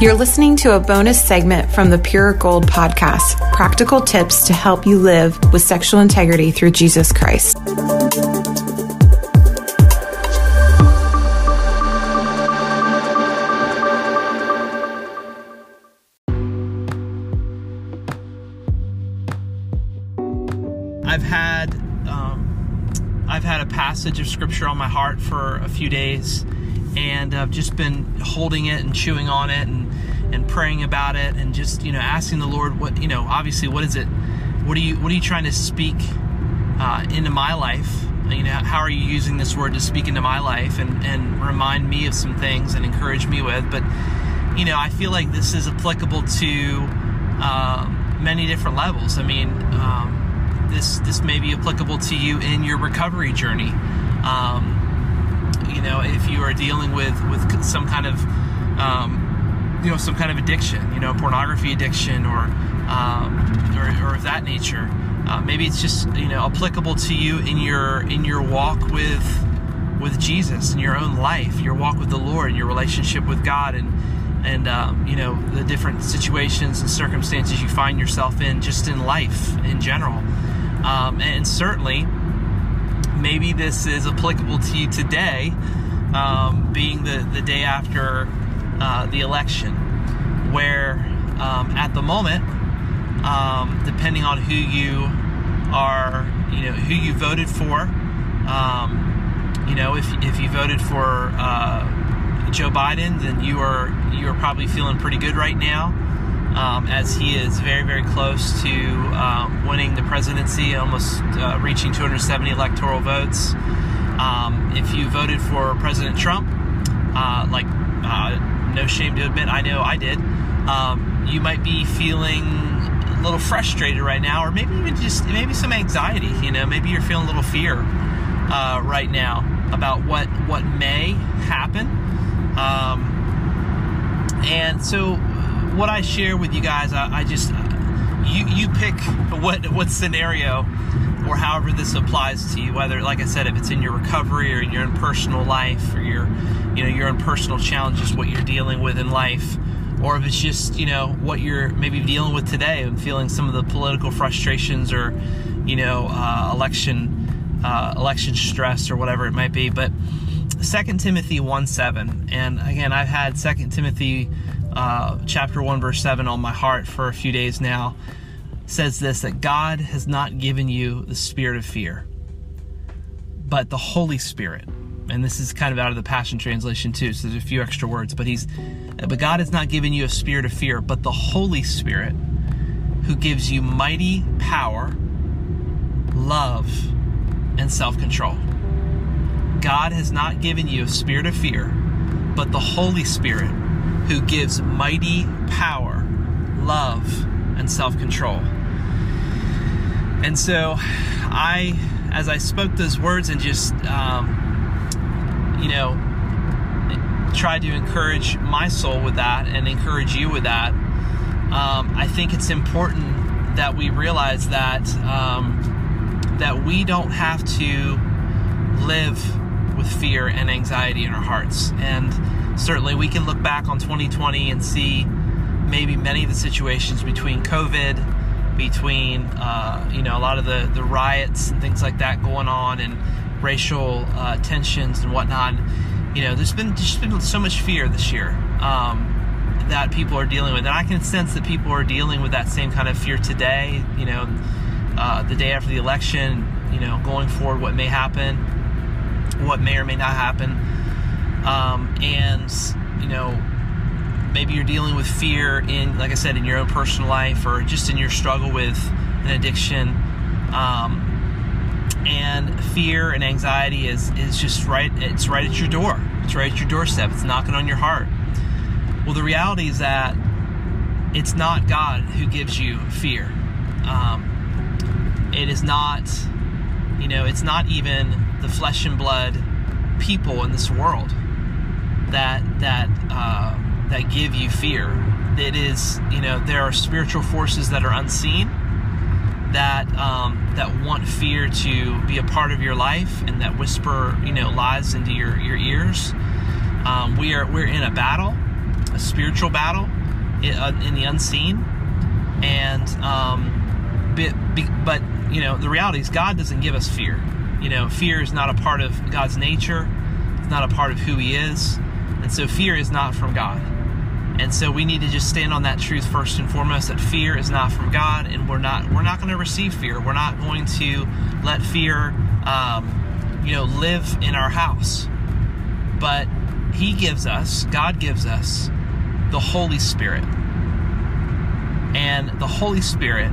You're listening to a bonus segment from the Pure Gold podcast practical tips to help you live with sexual integrity through Jesus Christ. I've had um, I've had a passage of scripture on my heart for a few days, and I've just been holding it and chewing on it and and praying about it and just you know asking the Lord what you know obviously what is it? What are you what are you trying to speak uh, into my life? You know how are you using this word to speak into my life and and remind me of some things and encourage me with? But you know I feel like this is applicable to uh, many different levels. I mean um, this this may be applicable to you in your recovery journey. Um, you know, if you are dealing with with some kind of um, you know some kind of addiction, you know, pornography addiction or um, or, or, of that nature. Uh, maybe it's just you know applicable to you in your in your walk with with Jesus in your own life, your walk with the Lord, your relationship with God, and and um, you know the different situations and circumstances you find yourself in just in life in general. Um, and certainly, maybe this is applicable to you today, um, being the, the day after uh, the election, where um, at the moment, um, depending on who you are, you know, who you voted for, um, you know, if, if you voted for uh, Joe Biden, then you are you are probably feeling pretty good right now um, as he is very, very close to uh, winning the presidency, almost uh, reaching 270 electoral votes. Um, if you voted for President Trump, uh, like uh, no shame to admit, I know I did, um, you might be feeling a little frustrated right now, or maybe even just maybe some anxiety. You know, maybe you're feeling a little fear uh, right now about what what may happen. Um, and so what I share with you guys, I, I just you you pick what what scenario or however this applies to you. Whether, like I said, if it's in your recovery or in your own personal life or your you know your own personal challenges, what you're dealing with in life, or if it's just you know what you're maybe dealing with today and feeling some of the political frustrations or you know uh, election uh, election stress or whatever it might be. But Second Timothy 1 7, and again, I've had Second Timothy uh, chapter 1, verse 7 on my heart for a few days now, says this that God has not given you the spirit of fear, but the Holy Spirit. And this is kind of out of the Passion Translation too, so there's a few extra words. But he's, but God has not given you a spirit of fear, but the Holy Spirit, who gives you mighty power, love, and self-control. God has not given you a spirit of fear, but the Holy Spirit who gives mighty power, love, and self control. And so I, as I spoke those words and just, um, you know, tried to encourage my soul with that and encourage you with that, um, I think it's important that we realize that um, that we don't have to live with fear and anxiety in our hearts. And certainly we can look back on 2020 and see maybe many of the situations between COVID, between uh, you know a lot of the the riots and things like that going on, and racial uh, tensions and whatnot. You know, there's been just been so much fear this year um, that people are dealing with, and I can sense that people are dealing with that same kind of fear today. You know, uh, the day after the election, you know, going forward, what may happen, what may or may not happen. Um, and, you know, maybe you're dealing with fear in, like I said, in your own personal life or just in your struggle with an addiction. Um, and fear and anxiety is, is just right, it's right at your door. It's right at your doorstep. It's knocking on your heart. Well, the reality is that it's not God who gives you fear. Um, it is not, you know, it's not even the flesh and blood people in this world that that uh, that give you fear. It is you know there are spiritual forces that are unseen that um, that want fear to be a part of your life and that whisper you know lies into your your ears. Um, we are we're in a battle, a spiritual battle in, uh, in the unseen, and um, but, but you know the reality is God doesn't give us fear. You know, fear is not a part of God's nature. It's not a part of who He is, and so fear is not from God. And so we need to just stand on that truth first and foremost that fear is not from God, and we're not we're not going to receive fear. We're not going to let fear, um, you know, live in our house. But He gives us, God gives us, the Holy Spirit, and the Holy Spirit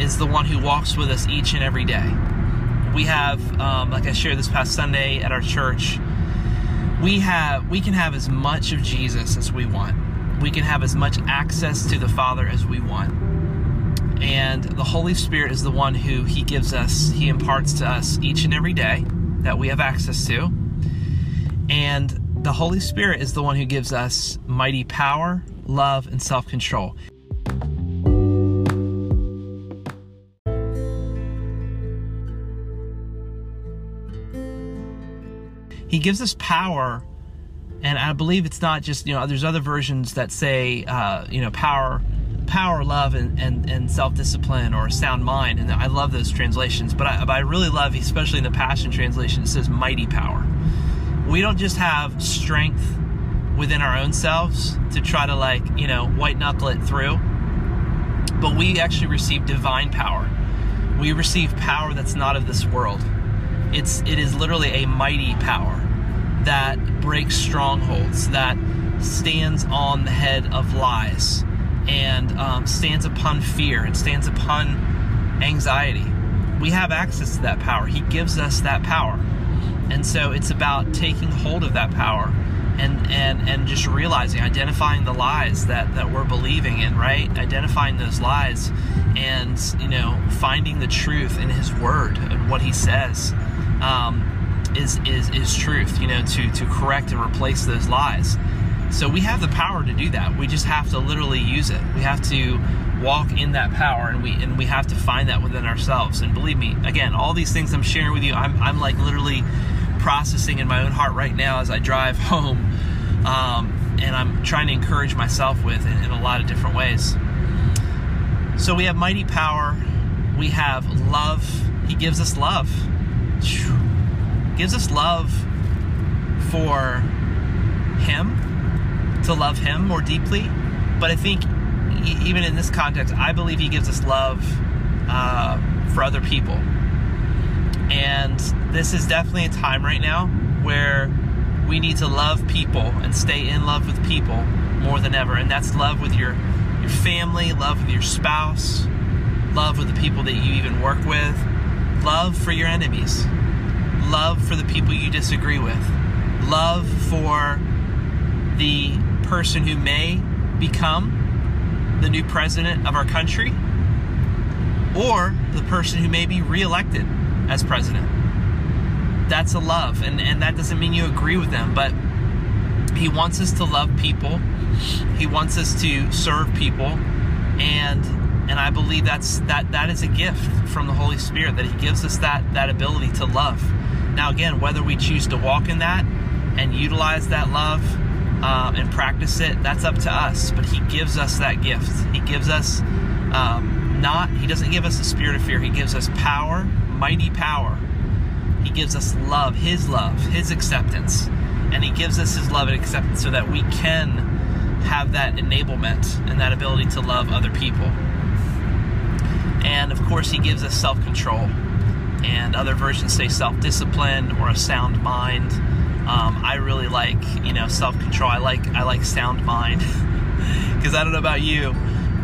is the one who walks with us each and every day. We have, um, like I shared this past Sunday at our church, we have we can have as much of Jesus as we want we can have as much access to the Father as we want. And the Holy Spirit is the one who He gives us, He imparts to us each and every day that we have access to. And the Holy Spirit is the one who gives us mighty power, love, and self control. He gives us power and I believe it's not just you know there's other versions that say uh, you know power power love and, and, and self-discipline or sound mind and I love those translations but I, but I really love especially in the Passion Translation it says mighty power. We don't just have strength within our own selves to try to like you know white knuckle it through but we actually receive divine power. We receive power that's not of this world it's it is literally a mighty power that breaks strongholds, that stands on the head of lies, and um, stands upon fear, and stands upon anxiety. We have access to that power. He gives us that power. And so it's about taking hold of that power and and and just realizing identifying the lies that that we're believing in right identifying those lies and you know finding the truth in his word and what he says um, is is is truth, you know, to to correct and replace those lies. So we have the power to do that. We just have to literally use it. We have to walk in that power and we and we have to find that within ourselves. And believe me, again, all these things I'm sharing with you, I'm I'm like literally processing in my own heart right now as I drive home. Um, and I'm trying to encourage myself with in, in a lot of different ways. So we have mighty power, we have love. He gives us love gives us love for Him, to love Him more deeply. But I think even in this context, I believe He gives us love uh, for other people. And this is definitely a time right now where we need to love people and stay in love with people more than ever. And that's love with your your family, love with your spouse, love with the people that you even work with, love for your enemies love for the people you disagree with, love for the person who may become the new president of our country, or the person who may be reelected as president. That's a love, and, and that doesn't mean you agree with them, but he wants us to love people. He wants us to serve people, and and I believe that's that that is a gift from the Holy Spirit that He gives us that that ability to love. Now, again, whether we choose to walk in that and utilize that love um, and practice it, that's up to us. But He gives us that gift. He gives us um, not, He doesn't give us the spirit of fear. He gives us power, mighty power. He gives us love, His love, His acceptance. And He gives us His love and acceptance so that we can have that enablement and that ability to love other people. And of course, He gives us self control and other versions say self-discipline or a sound mind. Um, I really like you know self-control. I like I like sound mind because I don't know about you,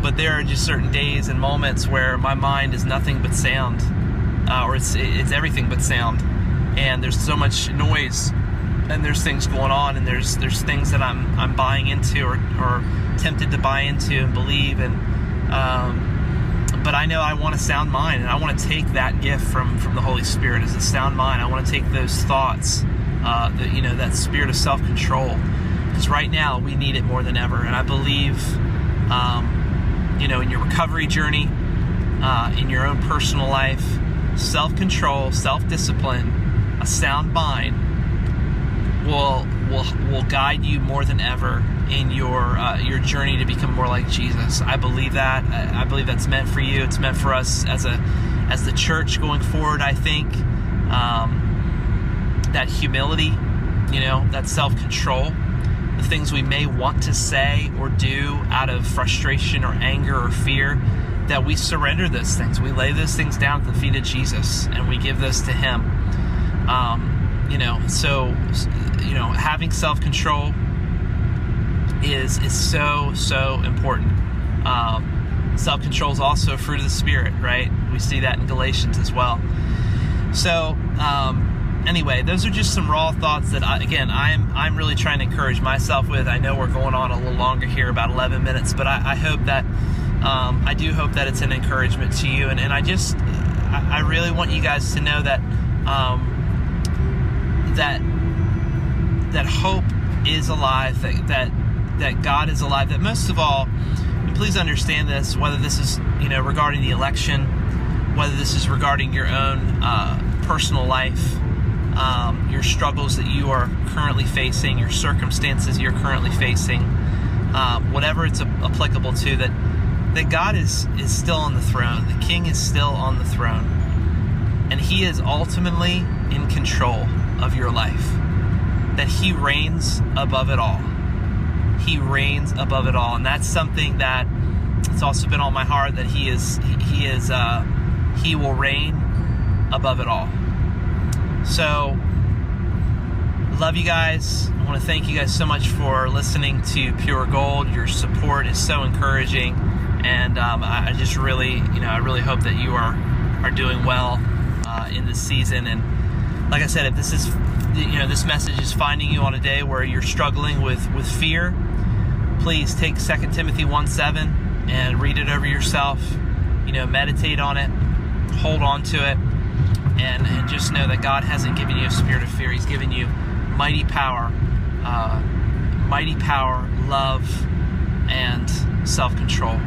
but there are just certain days and moments where my mind is nothing but sound, uh, or it's it's everything but sound, and there's so much noise, and there's things going on, and there's there's things that I'm I'm buying into or or tempted to buy into and believe and. Um, but I know I want a sound mind, and I want to take that gift from from the Holy Spirit as a sound mind. I want to take those thoughts, uh, that you know, that spirit of self control, because right now we need it more than ever. And I believe, um, you know, in your recovery journey, uh, in your own personal life, self control, self discipline, a sound mind will will will guide you more than ever in your uh, your journey to become more like Jesus. I believe that. I, I, believe that's meant for you. It's meant for us as a as the church going forward. I think um, that humility, you know, that self control, the things we may want to say or do out of frustration or anger or fear. That we surrender those things. We lay those things down at the feet of Jesus and we give those to Him. Um, you know, so you know, having self control is is so so important. Um, self control is also a fruit of the spirit, right? We see that in Galatians as well. So. Um, anyway, those are just some raw thoughts that I, again I'm I'm really trying to encourage myself with. I know we're going on a little longer here, about 11 minutes, but I, I hope that um, I do hope that it's an encouragement to you, and, and I just I, really want you guys to know that um, that that hope is alive, that that that God is alive. That most of all, and please understand this, whether this is you know regarding the election, whether this is regarding your own uh, personal life, um, your struggles that you are currently facing, your circumstances you're currently facing, uh, whatever it's applicable to, that that God is is still on the throne. The King is still on the throne, and He is ultimately in control of your life that He reigns above it all. He reigns above it all, and that's something that it's also been on my heart that He is He is uh, He will reign above it all. So, love you guys. I want to thank you guys so much for listening to Pure Gold. Your support is so encouraging, and um, I just really, you know, I really hope that you are are doing well uh, in this season. And like I said, if this is you know this message is finding you on a day where you're struggling with with fear, please take 2 Timothy 1 7 and read it over yourself. You know, meditate on it, hold on to it, and, and just know that God hasn't given you a spirit of fear. He's given you mighty power, uh, mighty power, love, and self control.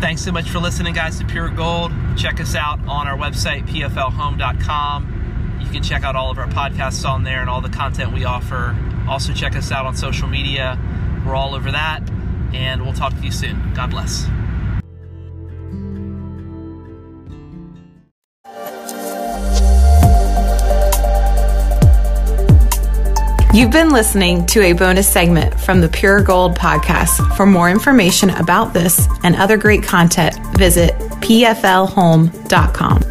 Thanks so much for listening, guys, to Pure Gold. Check us out on our website, pflhome.com you can check out all of our podcasts on there and all the content we offer. Also, check us out on social media. We're all over that. And we'll talk to you soon. God bless. You've been listening to a bonus segment from the Pure Gold podcast. For more information about this and other great content, visit pflhome.com.